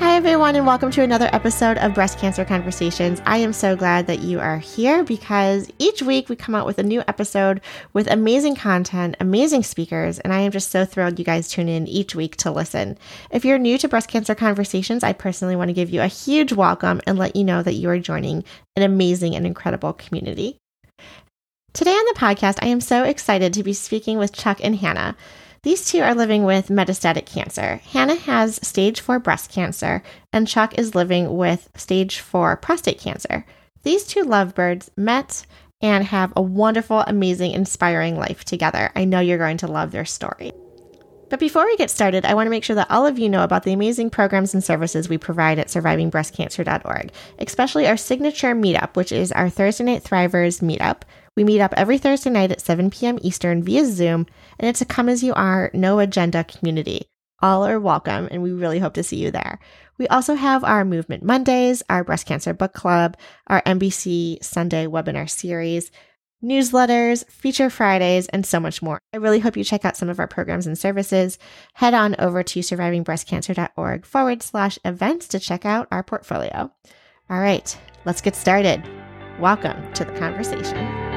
Hi, everyone, and welcome to another episode of Breast Cancer Conversations. I am so glad that you are here because each week we come out with a new episode with amazing content, amazing speakers, and I am just so thrilled you guys tune in each week to listen. If you're new to Breast Cancer Conversations, I personally want to give you a huge welcome and let you know that you are joining an amazing and incredible community. Today on the podcast, I am so excited to be speaking with Chuck and Hannah. These two are living with metastatic cancer. Hannah has stage 4 breast cancer, and Chuck is living with stage 4 prostate cancer. These two lovebirds met and have a wonderful, amazing, inspiring life together. I know you're going to love their story. But before we get started, I want to make sure that all of you know about the amazing programs and services we provide at survivingbreastcancer.org, especially our signature meetup, which is our Thursday Night Thrivers meetup. We meet up every Thursday night at 7 p.m. Eastern via Zoom, and it's a come as you are, no agenda community. All are welcome, and we really hope to see you there. We also have our Movement Mondays, our Breast Cancer Book Club, our MBC Sunday webinar series, newsletters, feature Fridays, and so much more. I really hope you check out some of our programs and services. Head on over to survivingbreastcancer.org forward slash events to check out our portfolio. All right, let's get started. Welcome to the conversation.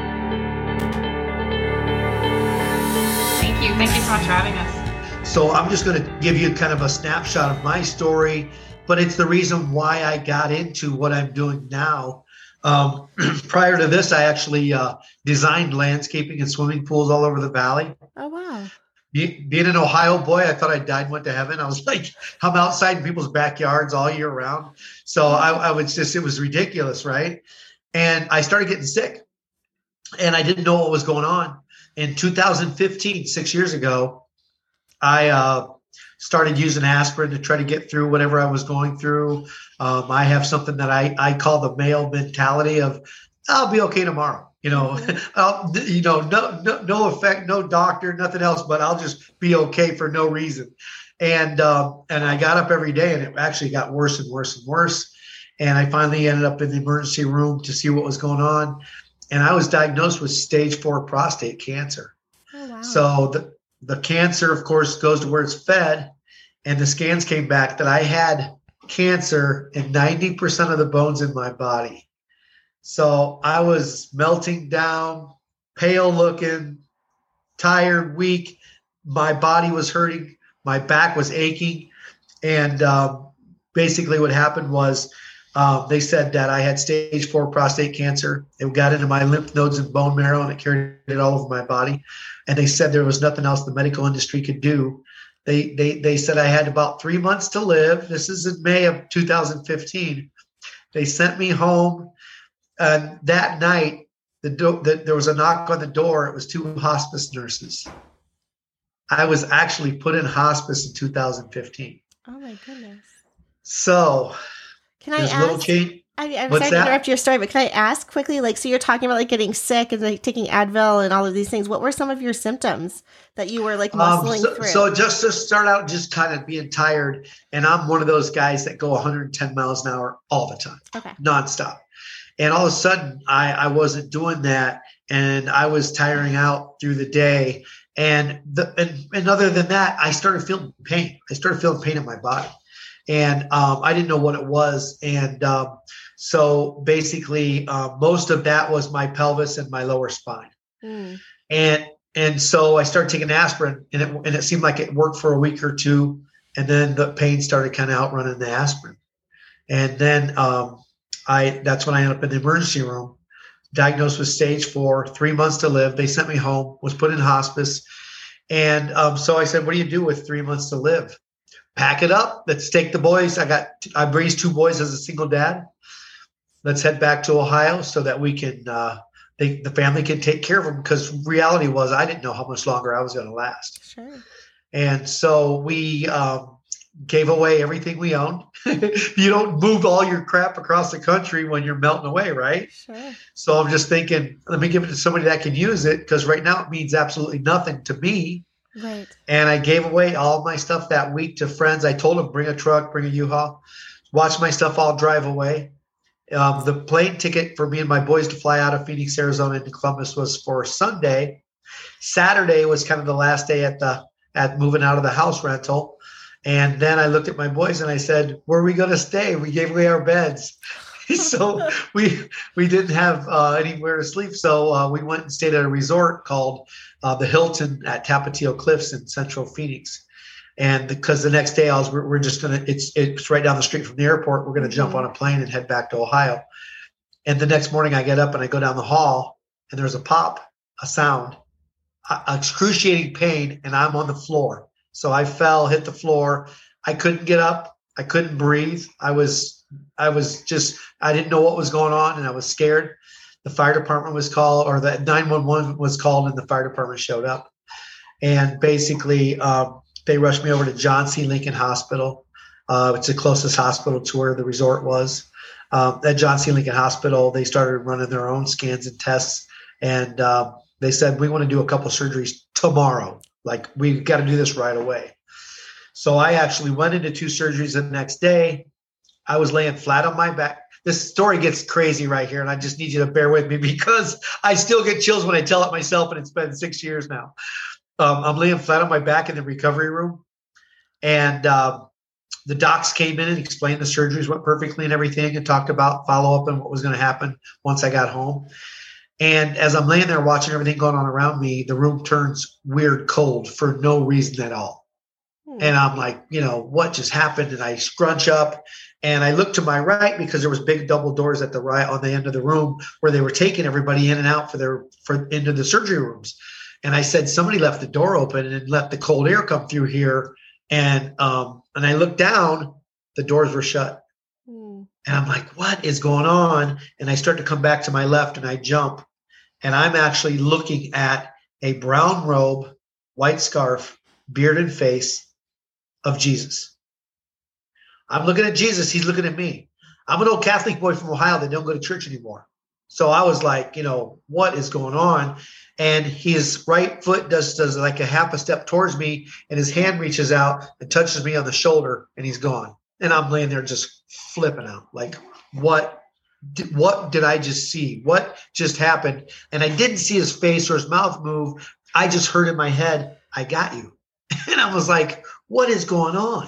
You. Thank you so much for having us. So I'm just going to give you kind of a snapshot of my story, but it's the reason why I got into what I'm doing now um, prior to this, I actually uh, designed landscaping and swimming pools all over the valley. Oh wow! Be, being an Ohio boy, I thought I died and went to heaven. I was like, I'm outside in people's backyards all year round. So I, I was just, it was ridiculous, right? And I started getting sick, and I didn't know what was going on. In 2015, six years ago, I uh, started using aspirin to try to get through whatever I was going through. Um, I have something that I, I call the male mentality of I'll be okay tomorrow. You know. I'll, you know, no, no, no effect, no doctor, nothing else, but I'll just be okay for no reason. And um, and I got up every day, and it actually got worse and worse and worse. And I finally ended up in the emergency room to see what was going on, and I was diagnosed with stage four prostate cancer. Oh, wow. So the the cancer, of course, goes to where it's fed, and the scans came back that I had cancer in 90% of the bones in my body. So I was melting down, pale looking, tired, weak. My body was hurting, my back was aching. And um, basically, what happened was um, they said that I had stage four prostate cancer. It got into my lymph nodes and bone marrow and it carried it all over my body. And they said there was nothing else the medical industry could do they they they said I had about three months to live. This is in May of 2015. They sent me home, and that night the, do- the there was a knock on the door. It was two hospice nurses. I was actually put in hospice in 2015. Oh my goodness! So can I ask? Little change, I, am sorry to interrupt your story, but can I ask quickly? Like, so you're talking about like getting sick and like taking Advil and all of these things. What were some of your symptoms that you were like um, muscling um, so, through? So just to start out, just kind of being tired, and I'm one of those guys that go 110 miles an hour all the time, okay, nonstop. And all of a sudden, I I wasn't doing that, and I was tiring out through the day. And the and, and other than that, I started feeling pain. I started feeling pain in my body, and um, I didn't know what it was, and um, so basically, uh, most of that was my pelvis and my lower spine. Mm. And and so I started taking aspirin, and it and it seemed like it worked for a week or two, and then the pain started kind of outrunning the aspirin. And then um, I that's when I ended up in the emergency room, diagnosed with stage four, three months to live. They sent me home, was put in hospice, and um, so I said, "What do you do with three months to live?" Pack it up. Let's take the boys. I got I raised two boys as a single dad let's head back to Ohio so that we can uh, they, the family can take care of them because reality was I didn't know how much longer I was going to last. Sure. And so we um, gave away everything we owned. you don't move all your crap across the country when you're melting away, right? Sure. So I'm just thinking, let me give it to somebody that can use it because right now it means absolutely nothing to me. Right. And I gave away all my stuff that week to friends. I told them, bring a truck, bring a U-Haul, watch my stuff all drive away. Um, the plane ticket for me and my boys to fly out of Phoenix, Arizona into Columbus was for Sunday. Saturday was kind of the last day at the at moving out of the house rental. And then I looked at my boys and I said, "Where are we going to stay?" We gave away our beds, so we we didn't have uh, anywhere to sleep. So uh, we went and stayed at a resort called uh, the Hilton at Tapatio Cliffs in Central Phoenix. And because the next day I was, we're, we're just gonna, it's it's right down the street from the airport. We're gonna jump on a plane and head back to Ohio. And the next morning I get up and I go down the hall and there's a pop, a sound, a- excruciating pain, and I'm on the floor. So I fell, hit the floor. I couldn't get up. I couldn't breathe. I was, I was just, I didn't know what was going on, and I was scared. The fire department was called, or the 911 was called, and the fire department showed up. And basically, um, they rushed me over to John C. Lincoln Hospital. Uh, it's the closest hospital to where the resort was. Um, at John C. Lincoln Hospital, they started running their own scans and tests, and um, they said we want to do a couple surgeries tomorrow. Like we've got to do this right away. So I actually went into two surgeries the next day. I was laying flat on my back. This story gets crazy right here, and I just need you to bear with me because I still get chills when I tell it myself, and it's been six years now. Um, I'm laying flat on my back in the recovery room, and um, the docs came in and explained the surgeries went perfectly and everything, and talked about follow up and what was going to happen once I got home. And as I'm laying there watching everything going on around me, the room turns weird cold for no reason at all. Hmm. And I'm like, you know, what just happened? And I scrunch up and I look to my right because there was big double doors at the right on the end of the room where they were taking everybody in and out for their for into the surgery rooms. And I said, somebody left the door open and let the cold air come through here. And um, and I looked down, the doors were shut. Hmm. And I'm like, what is going on? And I start to come back to my left and I jump. And I'm actually looking at a brown robe, white scarf, bearded face of Jesus. I'm looking at Jesus. He's looking at me. I'm an old Catholic boy from Ohio that don't go to church anymore. So I was like, you know, what is going on? And his right foot does does like a half a step towards me, and his hand reaches out and touches me on the shoulder, and he's gone. And I'm laying there just flipping out, like, what what did I just see? What just happened? And I didn't see his face or his mouth move. I just heard in my head, I got you. And I was like, what is going on?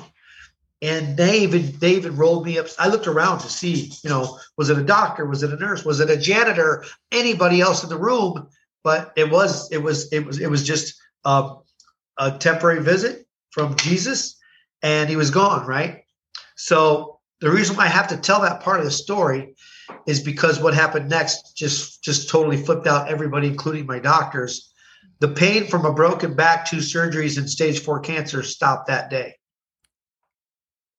And they even they even rolled me up. I looked around to see, you know, was it a doctor? Was it a nurse? Was it a janitor? Anybody else in the room? But it was it was it was it was just a, a temporary visit from Jesus, and he was gone. Right. So the reason why I have to tell that part of the story is because what happened next just just totally flipped out everybody, including my doctors. The pain from a broken back, two surgeries, and stage four cancer stopped that day.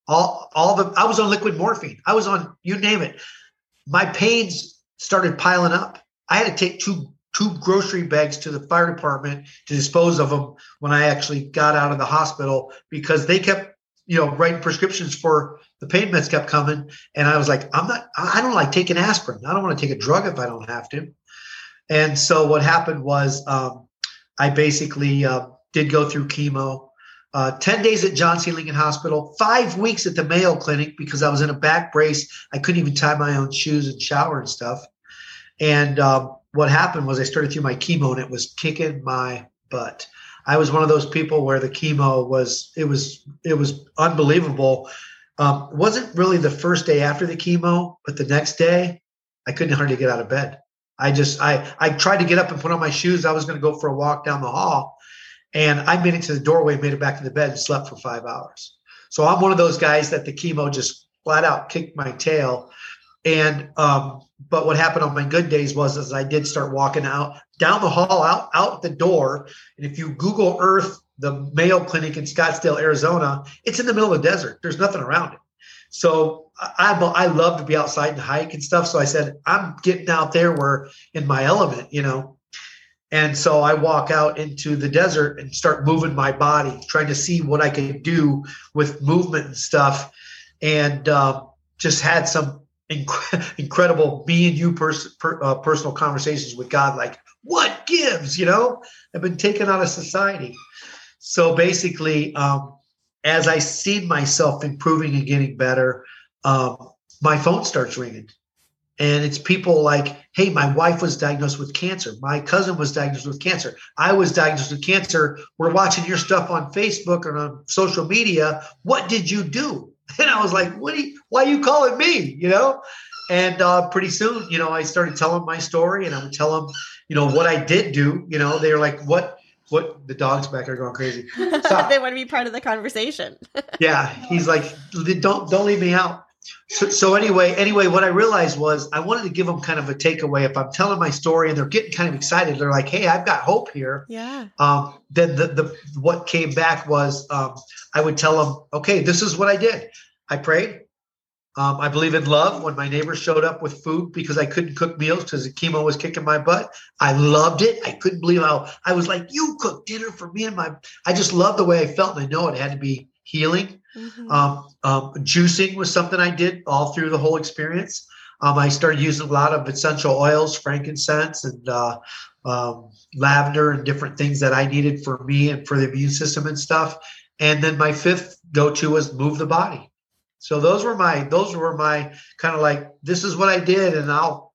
All all the I was on liquid morphine. I was on you name it. My pains started piling up. I had to take two two grocery bags to the fire department to dispose of them when I actually got out of the hospital because they kept you know writing prescriptions for the pain meds kept coming and i was like i'm not i don't like taking aspirin i don't want to take a drug if i don't have to and so what happened was um, i basically uh, did go through chemo uh, 10 days at john c lincoln hospital five weeks at the mayo clinic because i was in a back brace i couldn't even tie my own shoes and shower and stuff and um, what happened was i started through my chemo and it was kicking my butt I was one of those people where the chemo was it was it was unbelievable. Um, wasn't really the first day after the chemo, but the next day I couldn't hardly get out of bed. I just I I tried to get up and put on my shoes. I was going to go for a walk down the hall, and I made it to the doorway, made it back to the bed, and slept for five hours. So I'm one of those guys that the chemo just flat out kicked my tail. And um, but what happened on my good days was as I did start walking out down the hall, out out the door, and if you Google Earth the Mayo Clinic in Scottsdale, Arizona, it's in the middle of the desert. There's nothing around it. So I, I love to be outside and hike and stuff. So I said, I'm getting out there where in my element, you know. And so I walk out into the desert and start moving my body, trying to see what I could do with movement and stuff. And uh, just had some inc- incredible me and you pers- per, uh, personal conversations with God, like, what gives? You know, I've been taken out of society. So basically, um, as I see myself improving and getting better, um, my phone starts ringing and it's people like, hey, my wife was diagnosed with cancer. My cousin was diagnosed with cancer. I was diagnosed with cancer. We're watching your stuff on Facebook or on social media. What did you do? And I was like, what do you, why are you calling me? You know? And uh, pretty soon, you know, I started telling my story and I would tell them, you know, what I did do. You know, they were like, what, what the dogs back are going crazy. they want to be part of the conversation. yeah. He's like, don't, don't leave me out. So, so, anyway, anyway, what I realized was I wanted to give them kind of a takeaway. If I'm telling my story and they're getting kind of excited, they're like, "Hey, I've got hope here." Yeah. Um, then the the what came back was um, I would tell them, "Okay, this is what I did. I prayed. Um, I believe in love. When my neighbors showed up with food because I couldn't cook meals because the chemo was kicking my butt, I loved it. I couldn't believe how I was like, "You cook dinner for me and my." I just loved the way I felt, and I know it had to be healing. Mm-hmm. Um, um, juicing was something I did all through the whole experience. Um, I started using a lot of essential oils, frankincense, and uh, um, lavender, and different things that I needed for me and for the immune system and stuff. And then my fifth go-to was move the body. So those were my those were my kind of like this is what I did, and I'll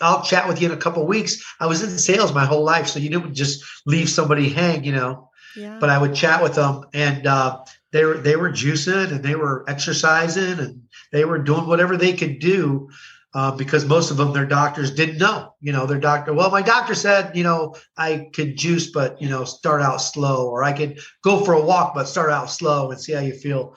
I'll chat with you in a couple weeks. I was in sales my whole life, so you didn't just leave somebody hang, you know. Yeah. But I would chat with them, and uh, they were they were juicing and they were exercising and they were doing whatever they could do uh, because most of them their doctors didn't know you know their doctor well my doctor said you know i could juice but you know start out slow or i could go for a walk but start out slow and see how you feel.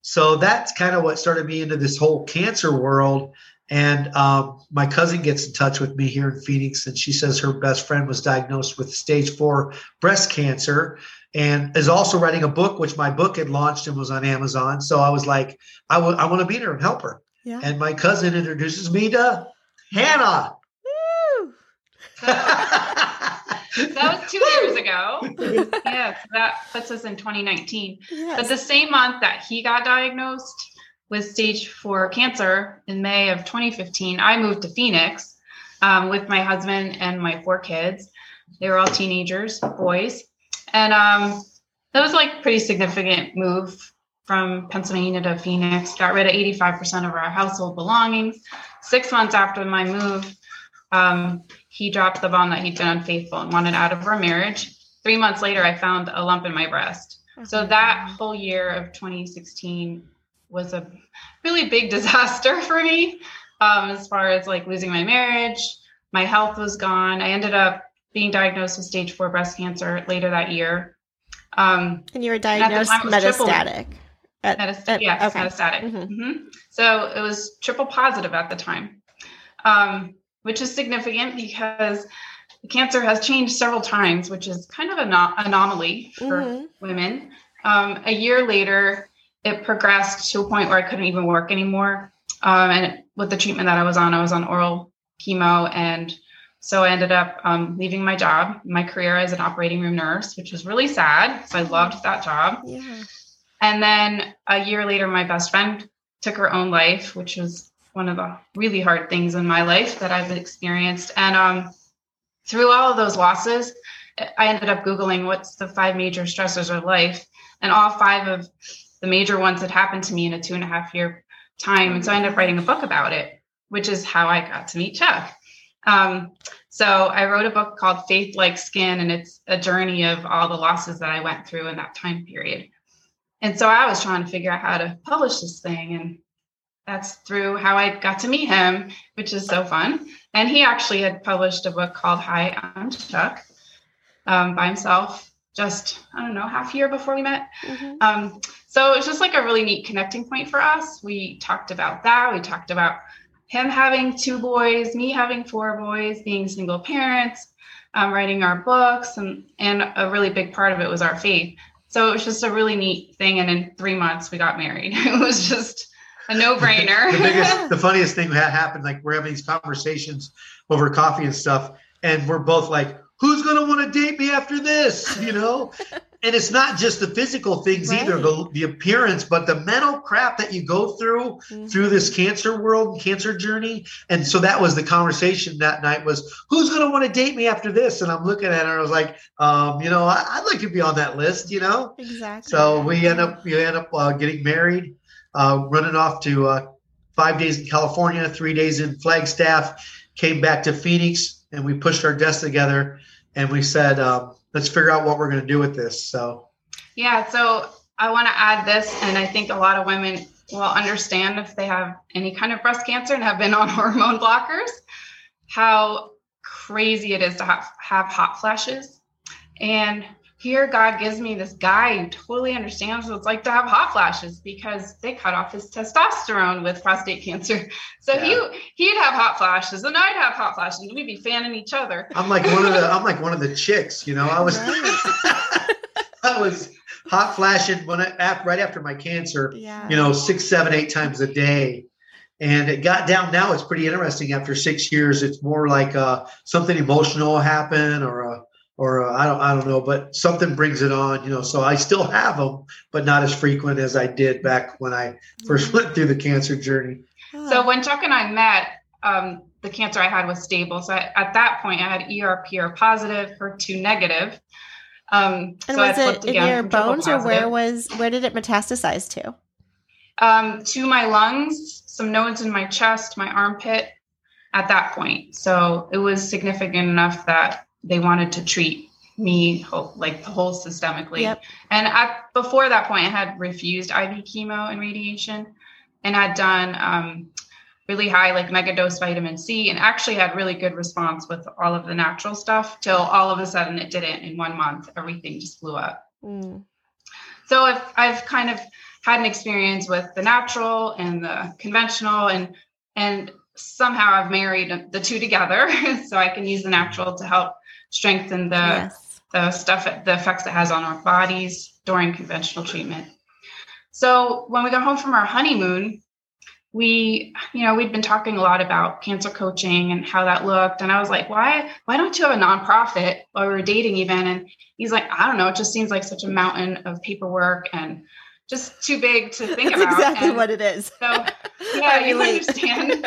So that's kind of what started me into this whole cancer world and um, my cousin gets in touch with me here in phoenix and she says her best friend was diagnosed with stage four breast cancer and is also writing a book, which my book had launched and was on Amazon. So I was like, I, w- I want to meet her and help her. Yeah. And my cousin introduces me to Hannah. that was two years ago. yeah, so that puts us in 2019. Yes. But the same month that he got diagnosed with stage four cancer in May of 2015, I moved to Phoenix um, with my husband and my four kids. They were all teenagers, boys. And um, that was like pretty significant move from Pennsylvania to Phoenix. Got rid of 85% of our household belongings. Six months after my move, um, he dropped the bomb that he'd been unfaithful and wanted out of our marriage. Three months later, I found a lump in my breast. So that whole year of 2016 was a really big disaster for me um, as far as like losing my marriage. My health was gone. I ended up being diagnosed with stage four breast cancer later that year. Um, and you were diagnosed metastatic. At, Metast- at, yes, okay. metastatic. Mm-hmm. Mm-hmm. So it was triple positive at the time, um, which is significant because the cancer has changed several times, which is kind of an anomaly for mm-hmm. women. Um, a year later, it progressed to a point where I couldn't even work anymore. Um, and with the treatment that I was on, I was on oral chemo and so I ended up um, leaving my job, my career as an operating room nurse, which was really sad. So I loved that job. Yeah. And then a year later, my best friend took her own life, which was one of the really hard things in my life that I've experienced. And um, through all of those losses, I ended up Googling what's the five major stressors of life. And all five of the major ones that happened to me in a two and a half year time. And so I ended up writing a book about it, which is how I got to meet Chuck. Um, so I wrote a book called Faith Like Skin, and it's a journey of all the losses that I went through in that time period. And so I was trying to figure out how to publish this thing, and that's through how I got to meet him, which is so fun. And he actually had published a book called Hi, I'm Chuck um, by himself just, I don't know, half year before we met. Mm-hmm. Um, so it was just like a really neat connecting point for us. We talked about that. We talked about him having two boys, me having four boys, being single parents, um, writing our books, and and a really big part of it was our faith. So it was just a really neat thing. And in three months, we got married. it was just a no-brainer. the biggest, the funniest thing that happened, like we're having these conversations over coffee and stuff, and we're both like, who's going to want to date me after this? You know? and it's not just the physical things right. either, the, the appearance, but the mental crap that you go through mm-hmm. through this cancer world, cancer journey. And so that was the conversation that night was, who's going to want to date me after this? And I'm looking at her, I was like, um, you know, I, would like to be on that list, you know? Exactly. So we end up, we end up uh, getting married, uh, running off to uh, five days in California, three days in Flagstaff, came back to Phoenix, and we pushed our desks together and we said, um, let's figure out what we're going to do with this. So, yeah. So I want to add this, and I think a lot of women will understand if they have any kind of breast cancer and have been on hormone blockers, how crazy it is to have, have hot flashes. And here God gives me this guy who totally understands what it's like to have hot flashes because they cut off his testosterone with prostate cancer. So yeah. he he'd have hot flashes and I'd have hot flashes and we'd be fanning each other. I'm like one of the I'm like one of the chicks, you know. I was I was hot flashing when I right after my cancer, yeah. you know, six, seven, eight times a day. And it got down now. It's pretty interesting. After six years, it's more like uh, something emotional will happen or a or uh, I don't I don't know, but something brings it on, you know. So I still have them, but not as frequent as I did back when I first mm-hmm. went through the cancer journey. So when Chuck and I met, um, the cancer I had was stable. So I, at that point, I had ER/PR positive, HER2 negative. Um, and so was it in your bones, or where was where did it metastasize to? Um, to my lungs, some nodes in my chest, my armpit. At that point, so it was significant enough that they wanted to treat me like the whole systemically. Yep. And at, before that point, I had refused IV chemo and radiation and had done um, really high, like mega dose vitamin C, and actually had really good response with all of the natural stuff till all of a sudden it didn't in one month. Everything just blew up. Mm. So I've, I've kind of had an experience with the natural and the conventional and and somehow I've married the two together so I can use the natural to help strengthen the yes. the stuff the effects it has on our bodies during conventional treatment. So when we got home from our honeymoon, we you know we'd been talking a lot about cancer coaching and how that looked. And i was like why why don't you have a nonprofit while we were dating even? And he's like i don't know. It just seems like such a mountain of paperwork and just too big to think That's about. exactly and what it is. so yeah you understand.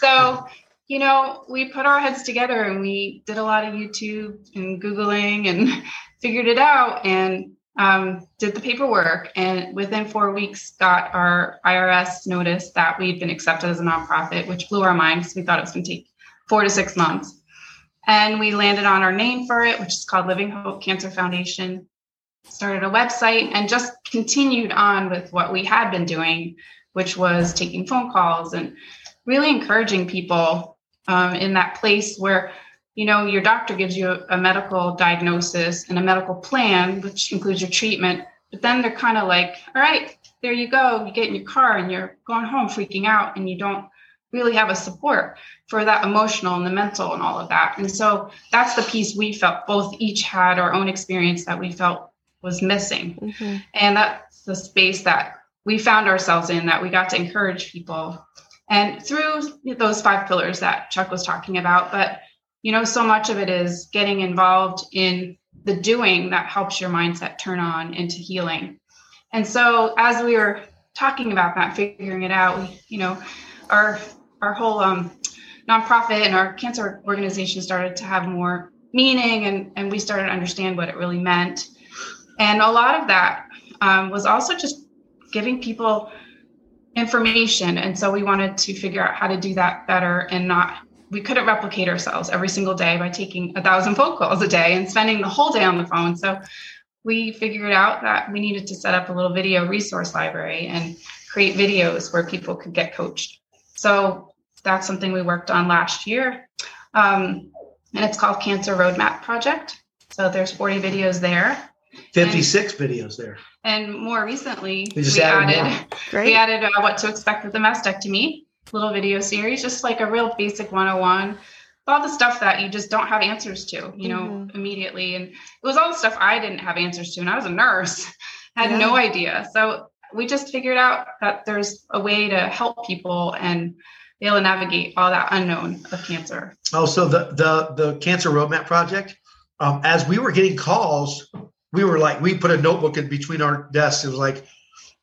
So you know, we put our heads together and we did a lot of YouTube and Googling and figured it out and um, did the paperwork. And within four weeks, got our IRS notice that we'd been accepted as a nonprofit, which blew our mind because we thought it was going to take four to six months. And we landed on our name for it, which is called Living Hope Cancer Foundation. Started a website and just continued on with what we had been doing, which was taking phone calls and really encouraging people um, in that place where you know your doctor gives you a, a, medical diagnosis and a medical plan which includes your treatment but then they're kind of like all right there you go you get in your car and you're going home freaking out and you don't really have a support for that emotional and the mental and all of that and so that's the piece we felt both each had our own experience that we felt was missing mm-hmm. and that's the space that we found ourselves in that we got to encourage people and through those five pillars that Chuck was talking about. But, you know, so much of it is getting involved in the doing that helps your mindset turn on into healing. And so as we were talking about that, figuring it out, you know, our our whole um, nonprofit and our cancer organization started to have more meaning and, and we started to understand what it really meant. And a lot of that um, was also just giving people information. And so we wanted to figure out how to do that better and not, we couldn't replicate ourselves every single day by taking a thousand phone calls a day and spending the whole day on the phone. So we figured out that we needed to set up a little video resource library and create videos where people could get coached. So that's something we worked on last year. Um, and it's called Cancer Roadmap Project. So there's 40 videos there. 56 and, videos there. And more recently, we, we added, added we added uh, what to expect with the mastectomy little video series, just like a real basic 101 all the stuff that you just don't have answers to, you know, mm-hmm. immediately. And it was all the stuff I didn't have answers to. And I was a nurse, had yeah. no idea. So we just figured out that there's a way to help people and be able to navigate all that unknown of cancer. Oh, so the the the cancer roadmap project um, as we were getting calls, we were like, we put a notebook in between our desks. It was like,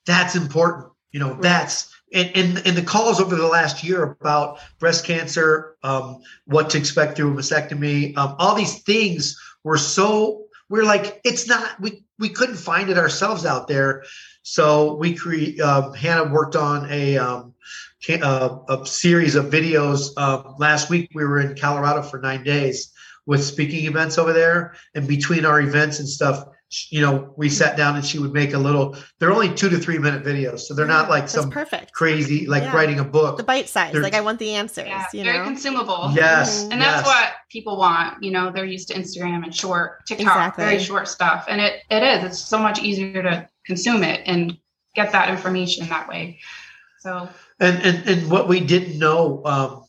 that's important. You know, that's and, and, and the calls over the last year about breast cancer, um, what to expect through a mastectomy, um, all these things were so we're like it's not we we couldn't find it ourselves out there, so we create. Uh, Hannah worked on a um, uh, a series of videos. Uh, last week we were in Colorado for nine days with speaking events over there, and between our events and stuff, you know, we sat down and she would make a little. They're only two to three minute videos, so they're not like some perfect. crazy like yeah. writing a book. The bite size, they're, like I want the answers. Yeah, you very know? consumable. Yes, and that's yes. what people want. You know, they're used to Instagram and short TikTok, exactly. very short stuff, and it it is. It's so much easier to consume it and get that information that way. So and and and what we didn't know. Um,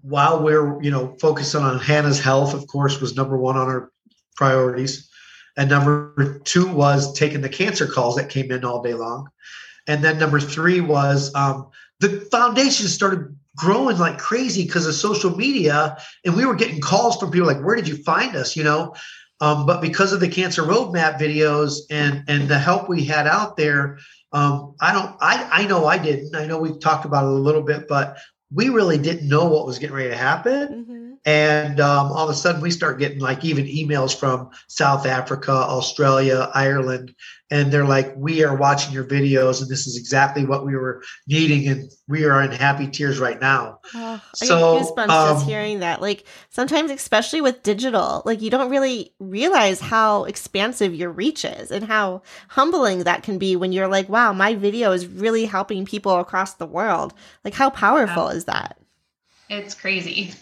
while we're you know focusing on Hannah's health, of course, was number one on our priorities and number two was taking the cancer calls that came in all day long. And then number three was um, the foundation started growing like crazy because of social media. And we were getting calls from people like, where did you find us? You know? Um, but because of the cancer roadmap videos and and the help we had out there, um, I don't I I know I didn't. I know we've talked about it a little bit, but we really didn't know what was getting ready to happen. Mm-hmm. And um, all of a sudden, we start getting like even emails from South Africa, Australia, Ireland, and they're like, "We are watching your videos, and this is exactly what we were needing, and we are in happy tears right now." Oh, so, I get goosebumps um, just hearing that. Like sometimes, especially with digital, like you don't really realize how expansive your reach is, and how humbling that can be when you're like, "Wow, my video is really helping people across the world." Like, how powerful yeah. is that? It's crazy.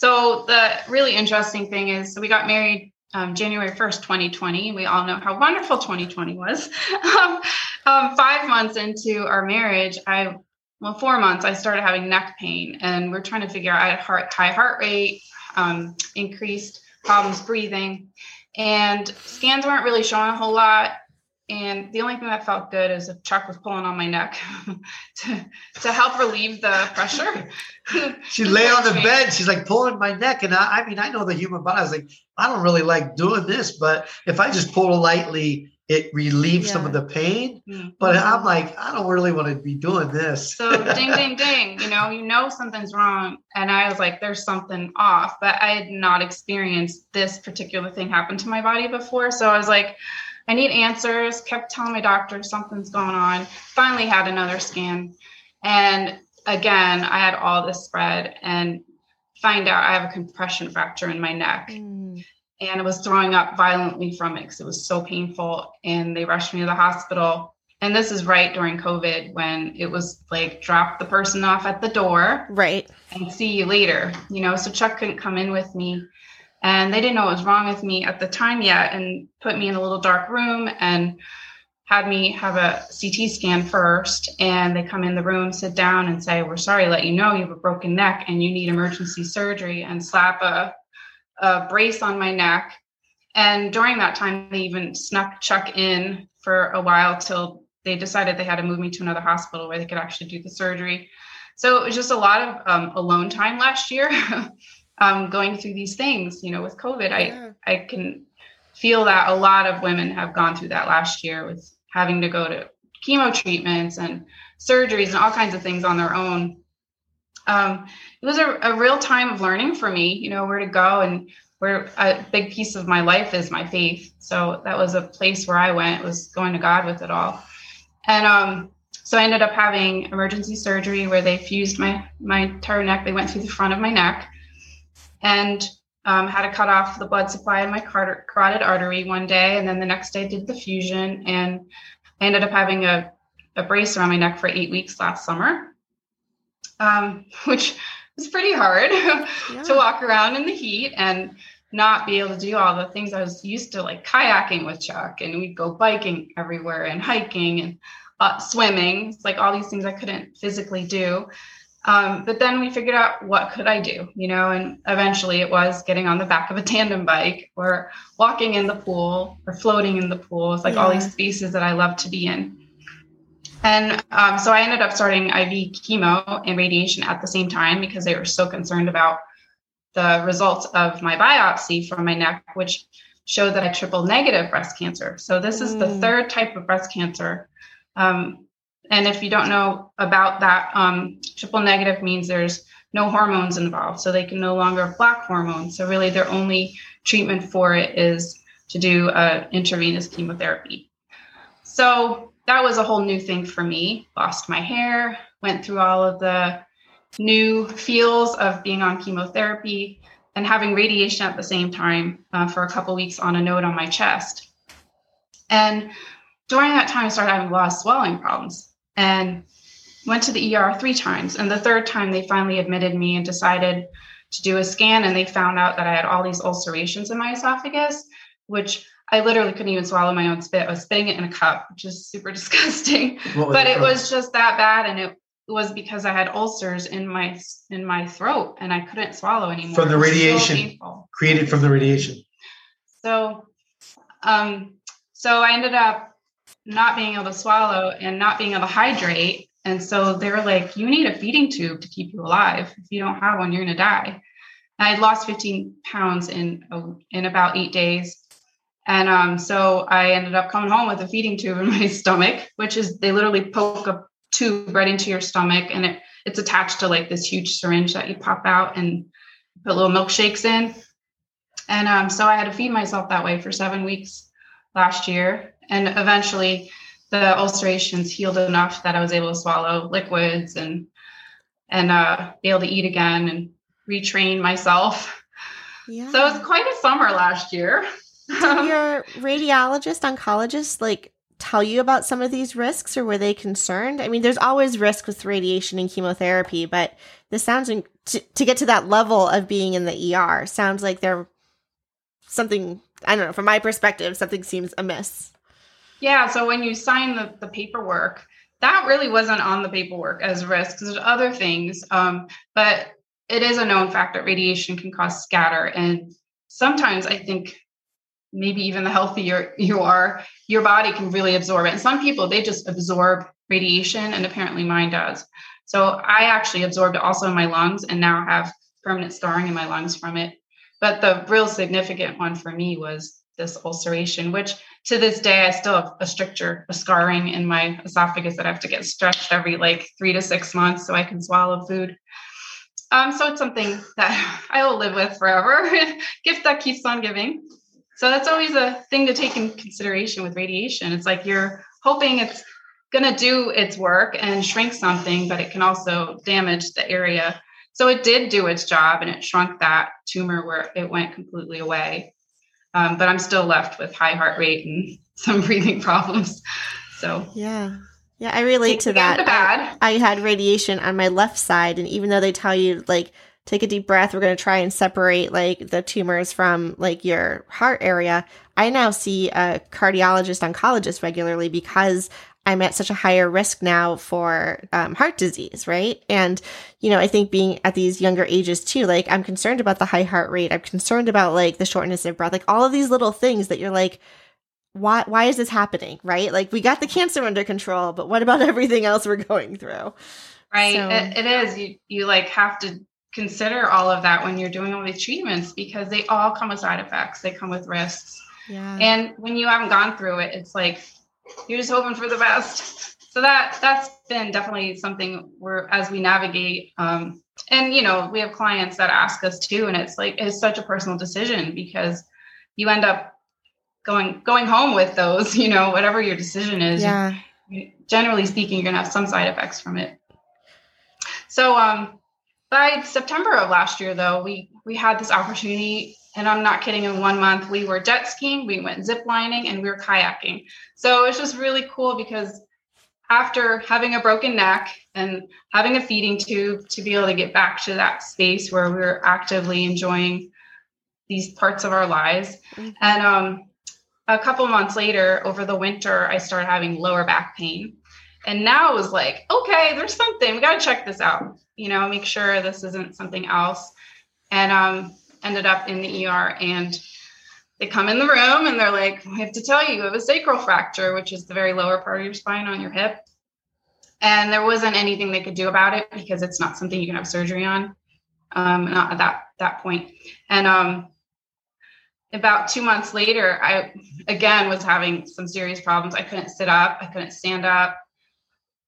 So the really interesting thing is, so we got married um, January 1st, 2020. We all know how wonderful 2020 was. um, um, five months into our marriage, I, well, four months, I started having neck pain and we're trying to figure out I had heart, high heart rate, um, increased problems breathing and scans weren't really showing a whole lot. And the only thing that felt good is if Chuck was pulling on my neck to, to help relieve the pressure. she lay on the bed. She's like pulling my neck. And I, I mean, I know the human body. I was like, I don't really like doing this, but if I just pull lightly, it relieves yeah. some of the pain. Mm-hmm. But I'm like, I don't really want to be doing this. So ding, ding, ding. You know, you know something's wrong. And I was like, there's something off. But I had not experienced this particular thing happen to my body before. So I was like, I need answers. Kept telling my doctor something's going on. Finally had another scan. And again, I had all this spread and find out I have a compression fracture in my neck. Mm. And I was throwing up violently from it because it was so painful. And they rushed me to the hospital. And this is right during COVID when it was like drop the person off at the door. Right. And see you later. You know, so Chuck couldn't come in with me and they didn't know what was wrong with me at the time yet and put me in a little dark room and had me have a CT scan first. And they come in the room sit down and say we're sorry let you know you have a broken neck and you need emergency surgery and slap a, a brace on my neck. And during that time they even snuck Chuck in for a while till they decided they had to move me to another hospital where they could actually do the surgery. So it was just a lot of um, alone time last year um, going through these things. You know, with COVID, yeah. I I can feel that a lot of women have gone through that last year with having to go to chemo treatments and surgeries and all kinds of things on their own. Um, it was a, a real time of learning for me, you know, where to go and where a big piece of my life is my faith. So that was a place where I went was going to God with it all. And um, so I ended up having emergency surgery where they fused my my entire neck. They went through the front of my neck and um, had to cut off the blood supply in my carotid artery one day. And then the next day did the fusion. And I ended up having a, a brace around my neck for eight weeks last summer, um, which was pretty hard yeah. to walk around in the heat and not be able to do all the things I was used to, like kayaking with Chuck, and we'd go biking everywhere and hiking and uh, swimming. It's like all these things I couldn't physically do. Um, but then we figured out what could I do, you know, and eventually it was getting on the back of a tandem bike or walking in the pool or floating in the pool. It's like yeah. all these spaces that I love to be in. And um, so I ended up starting IV chemo and radiation at the same time because they were so concerned about the results of my biopsy from my neck, which showed that I triple negative breast cancer. So this is the mm. third type of breast cancer. Um, and if you don't know about that, um, triple negative means there's no hormones involved, so they can no longer block hormones. So really, their only treatment for it is to do uh, intravenous chemotherapy. So that was a whole new thing for me. Lost my hair, went through all of the new feels of being on chemotherapy and having radiation at the same time uh, for a couple weeks on a node on my chest. And during that time, I started having a lot of swelling problems and went to the ER three times. And the third time, they finally admitted me and decided to do a scan. And they found out that I had all these ulcerations in my esophagus, which I literally couldn't even swallow my own spit. I was spitting it in a cup, which is super disgusting. But it, it was just that bad. And it was because I had ulcers in my in my throat and I couldn't swallow anymore. From the radiation so created from the radiation. So um so I ended up not being able to swallow and not being able to hydrate. And so they were like, you need a feeding tube to keep you alive. If you don't have one, you're gonna die. And I lost 15 pounds in in about eight days. And um, so I ended up coming home with a feeding tube in my stomach, which is they literally poke a tube right into your stomach and it it's attached to like this huge syringe that you pop out and put little milkshakes in. And um, so I had to feed myself that way for seven weeks last year. And eventually the ulcerations healed enough that I was able to swallow liquids and and uh, be able to eat again and retrain myself. Yeah. So it was quite a summer last year. Did your radiologist, oncologist, like tell you about some of these risks or were they concerned? I mean, there's always risk with radiation and chemotherapy, but this sounds in, to, to get to that level of being in the ER sounds like there something, I don't know, from my perspective, something seems amiss. Yeah. So when you sign the, the paperwork, that really wasn't on the paperwork as risk there's other things. Um, but it is a known fact that radiation can cause scatter. And sometimes I think maybe even the healthier you are, your body can really absorb it. And some people, they just absorb radiation, and apparently mine does. So I actually absorbed it also in my lungs and now have permanent scarring in my lungs from it. But the real significant one for me was this ulceration, which to this day I still have a stricture, a scarring in my esophagus that I have to get stretched every like three to six months so I can swallow food. Um, so it's something that I will live with forever. Gift that keeps on giving. So that's always a thing to take in consideration with radiation. It's like you're hoping it's going to do its work and shrink something, but it can also damage the area. So it did do its job and it shrunk that tumor where it went completely away. Um, but I'm still left with high heart rate and some breathing problems. So, yeah. Yeah, I relate to that. I, I had radiation on my left side, and even though they tell you like take a deep breath. We're going to try and separate like the tumors from like your heart area. I now see a cardiologist, oncologist regularly because I'm at such a higher risk now for um, heart disease, right? And, you know, I think being at these younger ages too, like I'm concerned about the high heart rate. I'm concerned about like the shortness of breath, like all of these little things that you're like, why, why is this happening? Right? Like we got the cancer under control, but what about everything else we're going through? Right. So, it, it is. You, you like have to consider all of that when you're doing all these treatments because they all come with side effects. They come with risks. Yeah. And when you haven't gone through it, it's like you're just hoping for the best. So that that's been definitely something where as we navigate, um, and you know, we have clients that ask us too, and it's like it's such a personal decision because you end up going going home with those, you know, whatever your decision is. Yeah. You, generally speaking, you're gonna have some side effects from it. So um by September of last year, though, we we had this opportunity, and I'm not kidding. In one month, we were jet skiing, we went zip lining, and we were kayaking. So it's just really cool because after having a broken neck and having a feeding tube to be able to get back to that space where we are actively enjoying these parts of our lives, mm-hmm. and um, a couple months later, over the winter, I started having lower back pain. And now it was like, okay, there's something. We got to check this out you know, make sure this isn't something else. And um, ended up in the ER and they come in the room and they're like, we have to tell you, you have a sacral fracture, which is the very lower part of your spine on your hip. And there wasn't anything they could do about it because it's not something you can have surgery on. um, not at that that point. And um, about two months later, I again was having some serious problems. I couldn't sit up, I couldn't stand up.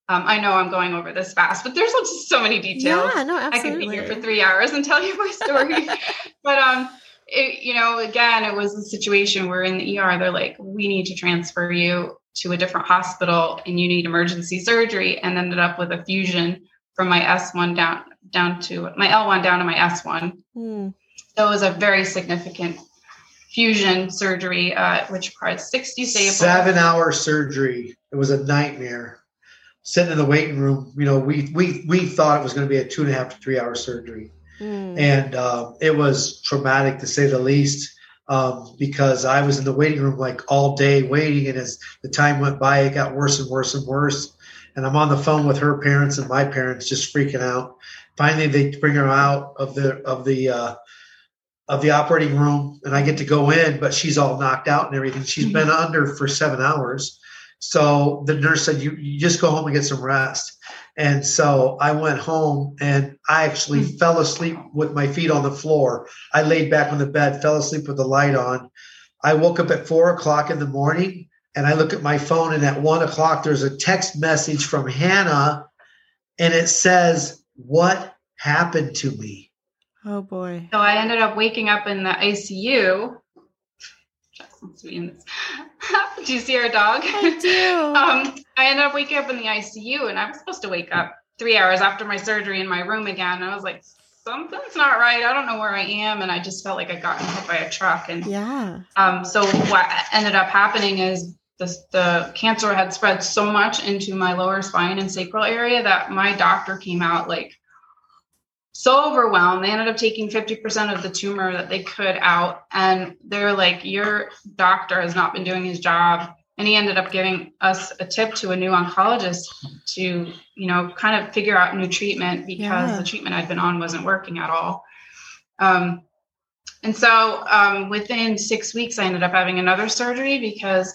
Um, I know I'm going over this fast, but there's just so many details. Yeah, no, absolutely. I could be here for three hours and tell you my story. but um, it, you know, again, it was a situation where in the ER, they're like, we need to transfer you to a different hospital and you need emergency surgery and ended up with a fusion from my S1 down down to my L1 down to my S1. Mm. So it was a very significant fusion surgery, uh, which required 60 staples. Seven hour surgery. It was a nightmare. Sitting in the waiting room, you know, we we we thought it was going to be a two and a half to three hour surgery, mm. and uh, it was traumatic to say the least. Um, because I was in the waiting room like all day waiting, and as the time went by, it got worse and worse and worse. And I'm on the phone with her parents and my parents, just freaking out. Finally, they bring her out of the of the uh, of the operating room and I get to go in, but she's all knocked out and everything. She's mm-hmm. been under for seven hours. So the nurse said, you, you just go home and get some rest. And so I went home and I actually mm-hmm. fell asleep with my feet on the floor. I laid back on the bed, fell asleep with the light on. I woke up at four o'clock in the morning and I look at my phone and at one o'clock there's a text message from Hannah and it says, What happened to me? Oh boy. So I ended up waking up in the ICU. do you see our dog? I do. um, I ended up waking up in the ICU and I was supposed to wake up three hours after my surgery in my room again. And I was like, something's not right. I don't know where I am. And I just felt like I got hit by a truck. And yeah. Um, so what ended up happening is the, the cancer had spread so much into my lower spine and sacral area that my doctor came out like so overwhelmed. They ended up taking 50% of the tumor that they could out. And they're like, Your doctor has not been doing his job. And he ended up giving us a tip to a new oncologist to, you know, kind of figure out new treatment because yeah. the treatment I'd been on wasn't working at all. Um, and so um, within six weeks, I ended up having another surgery because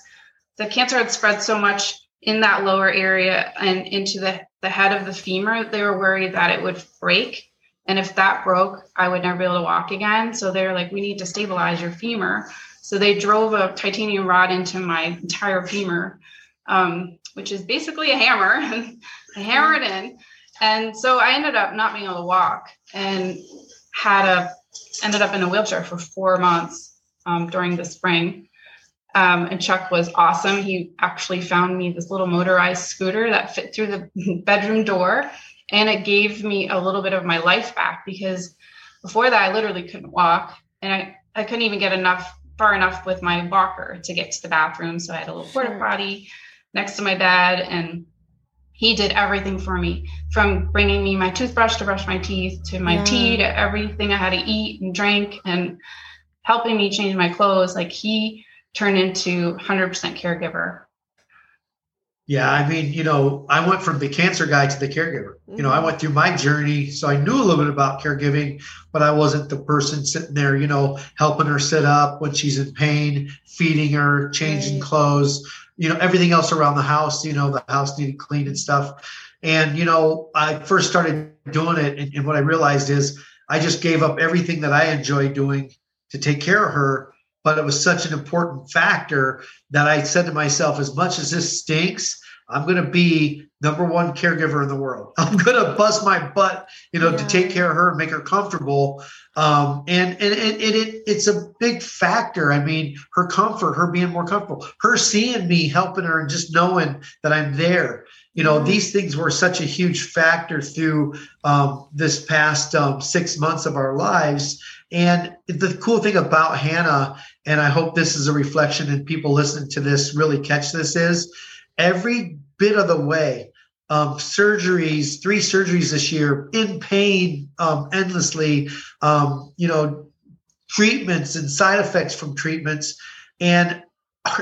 the cancer had spread so much in that lower area and into the, the head of the femur. They were worried that it would break and if that broke, I would never be able to walk again. So they're like, we need to stabilize your femur. So they drove a titanium rod into my entire femur, um, which is basically a hammer. Hammer it in. And so I ended up not being able to walk and had a ended up in a wheelchair for four months um, during the spring. Um, and Chuck was awesome. He actually found me this little motorized scooter that fit through the bedroom door and it gave me a little bit of my life back because before that I literally couldn't walk and I, I couldn't even get enough far enough with my walker to get to the bathroom. So I had a little porta potty next to my bed and he did everything for me from bringing me my toothbrush to brush my teeth to my yeah. tea to everything I had to eat and drink and helping me change my clothes. Like he turned into 100% caregiver yeah, I mean, you know, I went from the cancer guy to the caregiver. Mm-hmm. You know, I mm-hmm. went through my journey, so I knew a little bit about caregiving, but I wasn't the person sitting there, you know, helping her sit up when she's in pain, feeding her, changing right. clothes, you know, everything else around the house. You know, the house needed clean and stuff. And you know, I first started doing it, and, and what I realized is I just gave up everything that I enjoyed doing to take care of her but it was such an important factor that I said to myself, as much as this stinks, I'm going to be number one caregiver in the world. I'm going to bust my butt, you know, yeah. to take care of her and make her comfortable. Um, and and, and, and it, it's a big factor. I mean, her comfort, her being more comfortable, her seeing me, helping her, and just knowing that I'm there. You know, these things were such a huge factor through um, this past um, six months of our lives. And the cool thing about Hannah and I hope this is a reflection and people listening to this really catch this is every bit of the way um, surgeries, three surgeries this year, in pain um, endlessly, um, you know, treatments and side effects from treatments. And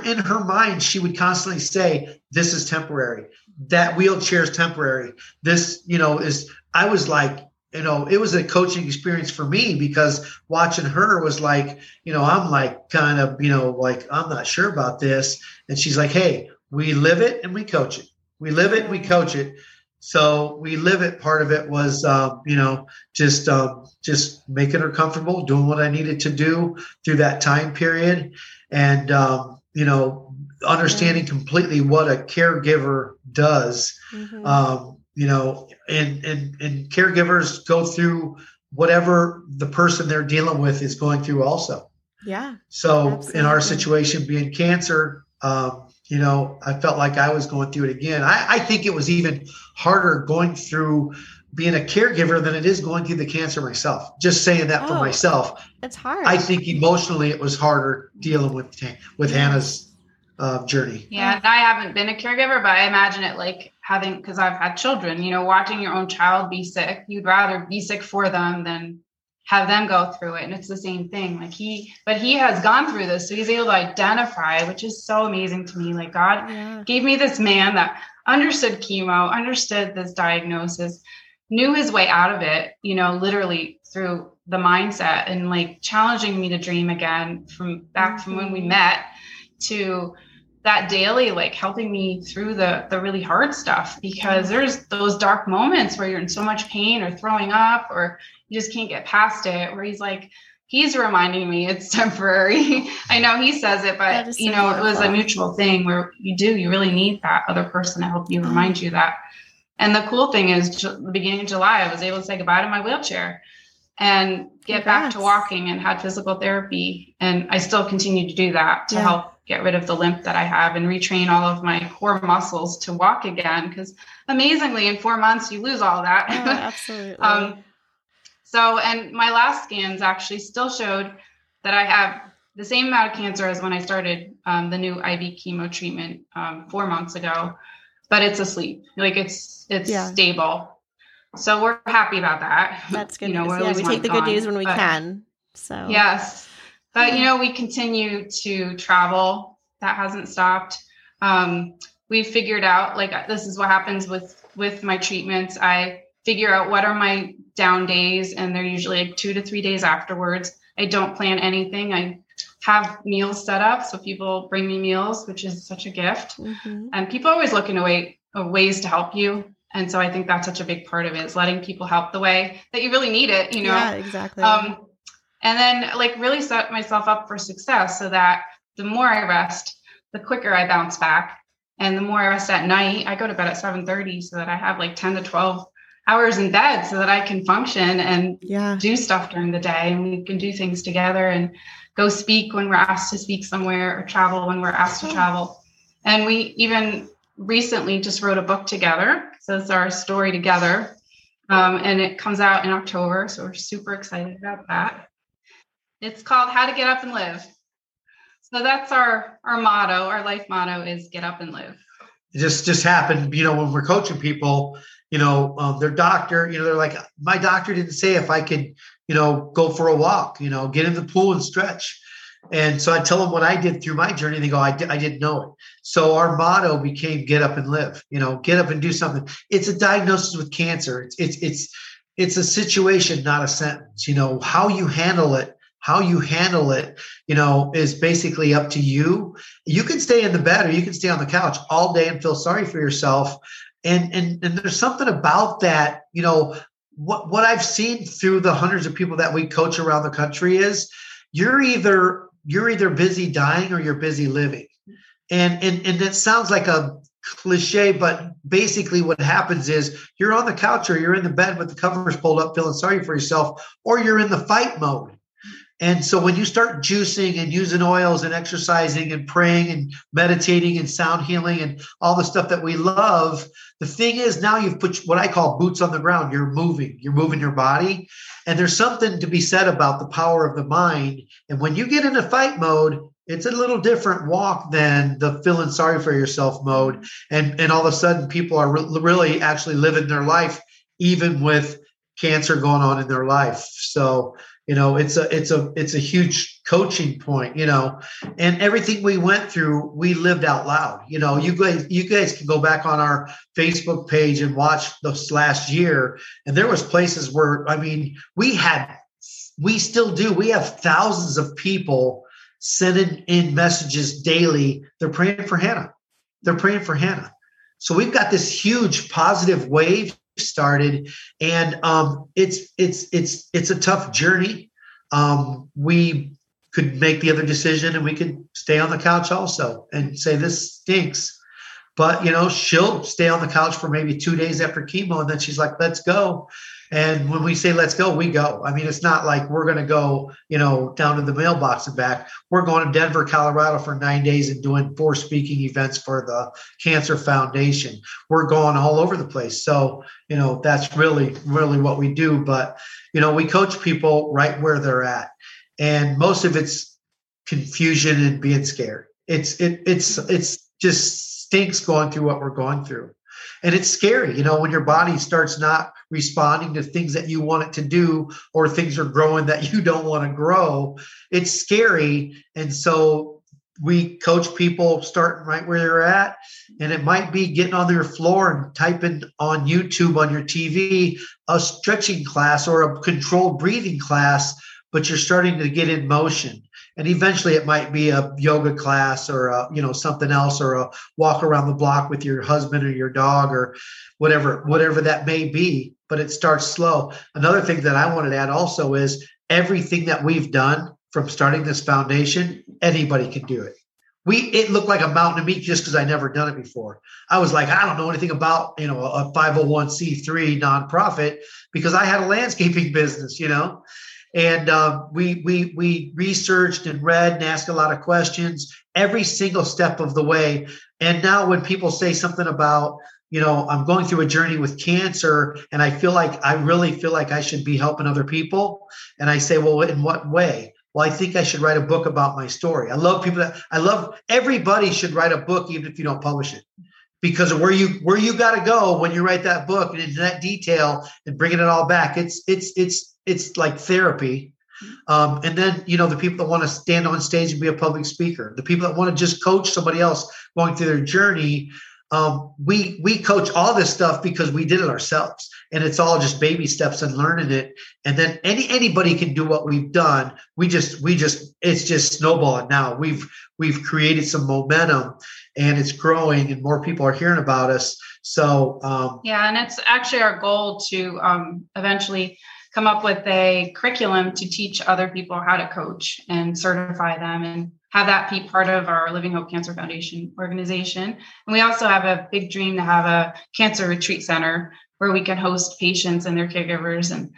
in her mind, she would constantly say, This is temporary. That wheelchair is temporary. This, you know, is, I was like, you know, it was a coaching experience for me because watching her was like, you know, I'm like kind of, you know, like I'm not sure about this. And she's like, hey, we live it and we coach it. We live it and we coach it. So we live it. Part of it was, um, you know, just um, just making her comfortable, doing what I needed to do through that time period, and um, you know, understanding completely what a caregiver does. Mm-hmm. Um, you know, and and and caregivers go through whatever the person they're dealing with is going through, also. Yeah. So absolutely. in our situation, being cancer, um, you know, I felt like I was going through it again. I, I think it was even harder going through being a caregiver than it is going through the cancer myself. Just saying that oh, for myself. It's hard. I think emotionally it was harder dealing with with Hannah's uh, journey. Yeah, I haven't been a caregiver, but I imagine it like having because I've had children. You know, watching your own child be sick, you'd rather be sick for them than have them go through it and it's the same thing like he but he has gone through this so he's able to identify which is so amazing to me like god yeah. gave me this man that understood chemo understood this diagnosis knew his way out of it you know literally through the mindset and like challenging me to dream again from back mm-hmm. from when we mm-hmm. met to that daily like helping me through the the really hard stuff because there's those dark moments where you're in so much pain or throwing up or you just can't get past it where he's like he's reminding me it's temporary i know he says it but so you know beautiful. it was a mutual thing where you do you really need that other person to help you mm-hmm. remind you that and the cool thing is the beginning of july i was able to say goodbye to my wheelchair and get Congrats. back to walking and had physical therapy and i still continue to do that to yeah. help get rid of the limp that I have and retrain all of my core muscles to walk again. Because amazingly, in four months, you lose all that. Oh, absolutely. um, so, and my last scans actually still showed that I have the same amount of cancer as when I started um, the new IV chemo treatment um, four months ago, but it's asleep. Like it's it's yeah. stable. So we're happy about that. That's good. You know, yeah, we take the good news when we can. So yes, but you know, we continue to travel. That hasn't stopped. Um, we figured out like this is what happens with with my treatments. I figure out what are my down days, and they're usually like two to three days afterwards. I don't plan anything. I have meals set up so people bring me meals, which is such a gift. Mm-hmm. And people are always looking away uh, ways to help you. And so I think that's such a big part of it is letting people help the way that you really need it, you know? Yeah, exactly. Um, and then like really set myself up for success so that the more I rest, the quicker I bounce back. And the more I rest at night, I go to bed at 7:30 so that I have like 10 to 12 hours in bed so that I can function and yeah. do stuff during the day and we can do things together and go speak when we're asked to speak somewhere or travel when we're asked to travel. And we even recently just wrote a book together. So it's our story together. Um, and it comes out in October. So we're super excited about that. It's called How to Get Up and Live. So that's our our motto. Our life motto is get up and live. It just just happened, you know, when we're coaching people, you know, um, their doctor, you know, they're like, my doctor didn't say if I could, you know, go for a walk, you know, get in the pool and stretch. And so I tell them what I did through my journey. They go, I, I didn't know it. So our motto became get up and live, you know, get up and do something. It's a diagnosis with cancer. It's, it's, it's, it's a situation, not a sentence, you know, how you handle it how you handle it you know is basically up to you. You can stay in the bed or you can stay on the couch all day and feel sorry for yourself. And and, and there's something about that you know what what i've seen through the hundreds of people that we coach around the country is you're either you're either busy dying or you're busy living. And and and it sounds like a cliche but basically what happens is you're on the couch or you're in the bed with the covers pulled up feeling sorry for yourself or you're in the fight mode and so when you start juicing and using oils and exercising and praying and meditating and sound healing and all the stuff that we love, the thing is now you've put what I call boots on the ground. You're moving, you're moving your body. And there's something to be said about the power of the mind. And when you get into fight mode, it's a little different walk than the feeling sorry for yourself mode. And, and all of a sudden, people are re- really actually living their life, even with cancer going on in their life. So, you know it's a it's a it's a huge coaching point you know and everything we went through we lived out loud you know you guys you guys can go back on our facebook page and watch this last year and there was places where i mean we had we still do we have thousands of people sending in messages daily they're praying for hannah they're praying for hannah. So we've got this huge positive wave started, and um, it's it's it's it's a tough journey. Um, we could make the other decision, and we could stay on the couch also and say this stinks. But you know, she'll stay on the couch for maybe two days after chemo, and then she's like, "Let's go." And when we say let's go, we go. I mean, it's not like we're going to go, you know, down to the mailbox and back. We're going to Denver, Colorado for nine days and doing four speaking events for the Cancer Foundation. We're going all over the place. So, you know, that's really, really what we do. But, you know, we coach people right where they're at. And most of it's confusion and being scared. It's, it, it's, it's just stinks going through what we're going through. And it's scary, you know, when your body starts not responding to things that you want it to do or things are growing that you don't want to grow. It's scary. And so we coach people starting right where they're at. And it might be getting on their floor and typing on YouTube on your TV a stretching class or a controlled breathing class, but you're starting to get in motion and eventually it might be a yoga class or a, you know something else or a walk around the block with your husband or your dog or whatever whatever that may be but it starts slow. Another thing that i wanted to add also is everything that we've done from starting this foundation anybody can do it. We it looked like a mountain to me just because i never done it before. I was like i don't know anything about you know a 501c3 nonprofit because i had a landscaping business you know and uh, we we we researched and read and asked a lot of questions every single step of the way. And now when people say something about you know i'm going through a journey with cancer and i feel like i really feel like i should be helping other people and i say well in what way? Well i think i should write a book about my story. I love people that i love everybody should write a book even if you don't publish it because of where you where you got to go when you write that book and in that detail and bringing it all back it's it's it's it's like therapy. Um, and then you know the people that want to stand on stage and be a public speaker, the people that want to just coach somebody else going through their journey. Um, we we coach all this stuff because we did it ourselves, and it's all just baby steps and learning it. And then any anybody can do what we've done. We just we just it's just snowballing now. We've we've created some momentum, and it's growing, and more people are hearing about us. So um, yeah, and it's actually our goal to um, eventually come up with a curriculum to teach other people how to coach and certify them and have that be part of our Living Hope Cancer Foundation organization. And we also have a big dream to have a cancer retreat center where we can host patients and their caregivers and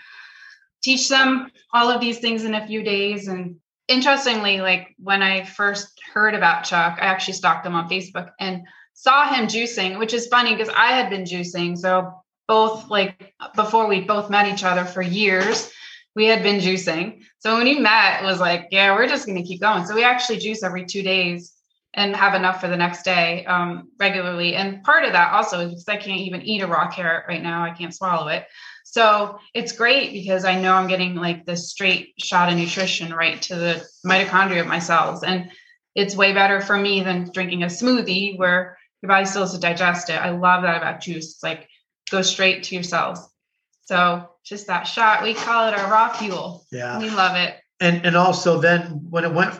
teach them all of these things in a few days. And interestingly, like when I first heard about Chuck, I actually stalked him on Facebook and saw him juicing, which is funny because I had been juicing. So both like before we both met each other for years we had been juicing. So when we met it was like yeah we're just going to keep going. So we actually juice every two days and have enough for the next day um, regularly. And part of that also is because i can't even eat a raw carrot right now. I can't swallow it so it's great because i know i'm getting like this straight shot of nutrition right to the mitochondria of my cells and it's way better for me than drinking a smoothie where your body still has to digest it i love that about juice it's like go straight to your cells. So just that shot, we call it our raw fuel. Yeah. We love it. And and also then when it went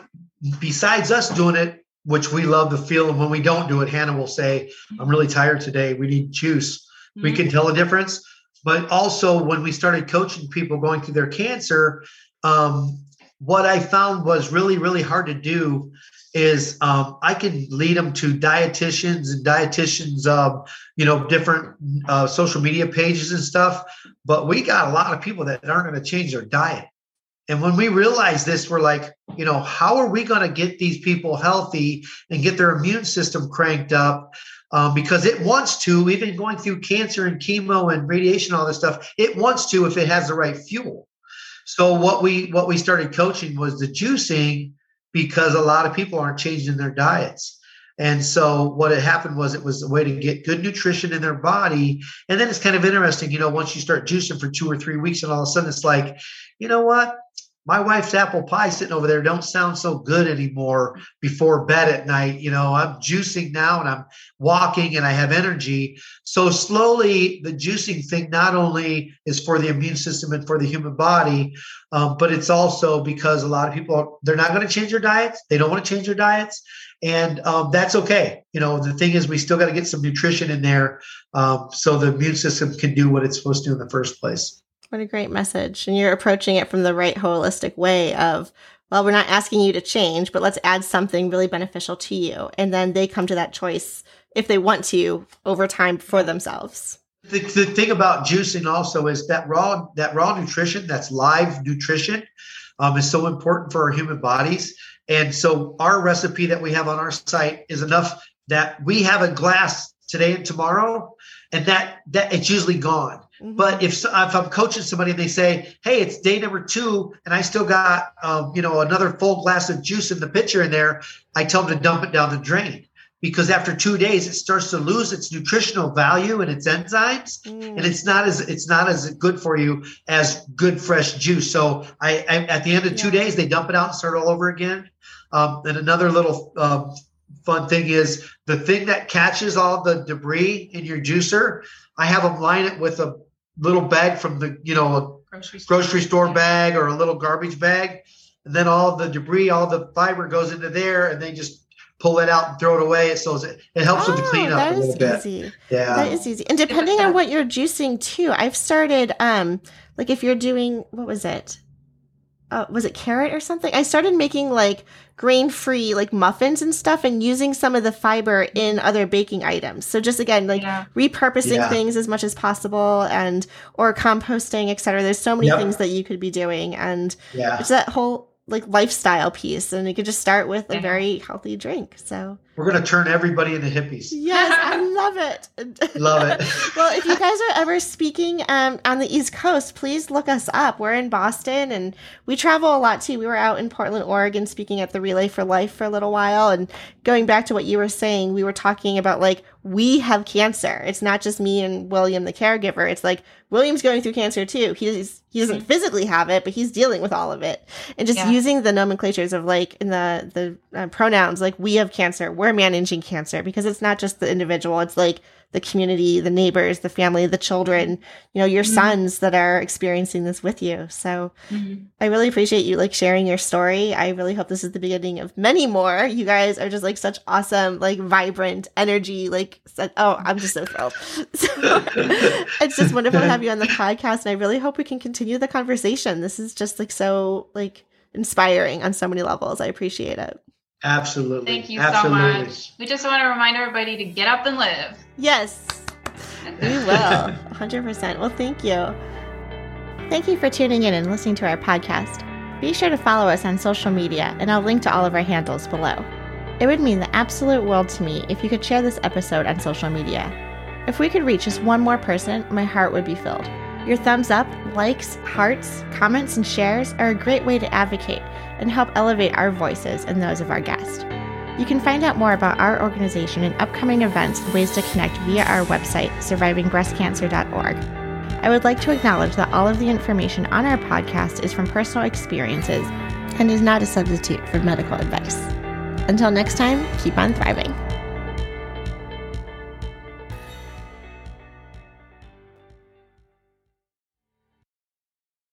besides us doing it, which we love the feel, and when we don't do it, Hannah will say, I'm really tired today. We need juice. Mm-hmm. We can tell a difference. But also when we started coaching people going through their cancer, um, what I found was really, really hard to do is um, I can lead them to dietitians and dietitians, you know, different uh, social media pages and stuff. But we got a lot of people that aren't going to change their diet. And when we realized this, we're like, you know, how are we going to get these people healthy and get their immune system cranked up? Um, because it wants to, even going through cancer and chemo and radiation, all this stuff, it wants to if it has the right fuel. So what we what we started coaching was the juicing because a lot of people aren't changing their diets. And so what had happened was it was a way to get good nutrition in their body. And then it's kind of interesting, you know, once you start juicing for two or three weeks and all of a sudden it's like, you know what? My wife's apple pie sitting over there don't sound so good anymore before bed at night. You know, I'm juicing now and I'm walking and I have energy. So slowly, the juicing thing not only is for the immune system and for the human body, um, but it's also because a lot of people they're not going to change their diets. They don't want to change their diets, and um, that's okay. You know, the thing is, we still got to get some nutrition in there um, so the immune system can do what it's supposed to do in the first place. What a great message. And you're approaching it from the right holistic way of, well, we're not asking you to change, but let's add something really beneficial to you. And then they come to that choice if they want to over time for themselves. The, the thing about juicing also is that raw that raw nutrition, that's live nutrition, um, is so important for our human bodies. And so our recipe that we have on our site is enough that we have a glass today and tomorrow, and that that it's usually gone. Mm-hmm. But if if I'm coaching somebody and they say, "Hey, it's day number two, and I still got um, you know another full glass of juice in the pitcher in there," I tell them to dump it down the drain because after two days it starts to lose its nutritional value and its enzymes, mm. and it's not as it's not as good for you as good fresh juice. So I, I at the end of two days they dump it out and start all over again. Um, and another little um, fun thing is the thing that catches all the debris in your juicer. I have them line it with a little bag from the you know grocery store, grocery store bag or a little garbage bag. And then all the debris all the fiber goes into there and they just pull it out and throw it away. So it, it helps oh, with the cleanup a little bit. easy. yeah. That is easy. And depending on what you're juicing too i've started um like if you're doing what was it uh, was it carrot or something? I started making like grain free like muffins and stuff and using some of the fiber in other baking items. So just again, like yeah. repurposing yeah. things as much as possible and or composting, etc. There's so many yep. things that you could be doing. And yeah. it's that whole like lifestyle piece and you could just start with a very healthy drink so. We're going to turn everybody into hippies. Yes i love it. Love it. Well if you guys are ever speaking um, on the east coast please look us up. We're in boston and we travel a lot too. We were out in portland oregon speaking at the relay for life for a little while and going back to what you were saying we were talking about like we have cancer. It's not just me and william the caregiver. It's like william's going through cancer too. He's he doesn't physically have it but he's dealing with all of it. And just yeah. using the nomenclatures of like in the the uh, pronouns like we have cancer we're managing cancer because it's not just the individual. It's like the community the neighbors the family the children you know your mm-hmm. sons that are experiencing this with you so mm-hmm. i really appreciate you like sharing your story i really hope this is the beginning of many more you guys are just like such awesome like vibrant energy like oh i'm just so thrilled so, it's just wonderful to have you on the podcast and i really hope we can continue the conversation this is just like so like inspiring on so many levels. I appreciate it. Absolutely. Thank you Absolutely. so much. We just want to remind everybody to get up and live. Yes, we will. 100%. Well, thank you. Thank you for tuning in and listening to our podcast. Be sure to follow us on social media, and I'll link to all of our handles below. It would mean the absolute world to me if you could share this episode on social media. If we could reach just one more person, my heart would be filled. Your thumbs up, likes, hearts, comments, and shares are a great way to advocate and help elevate our voices and those of our guests. You can find out more about our organization and upcoming events and ways to connect via our website, survivingbreastcancer.org. I would like to acknowledge that all of the information on our podcast is from personal experiences and is not a substitute for medical advice. Until next time, keep on thriving.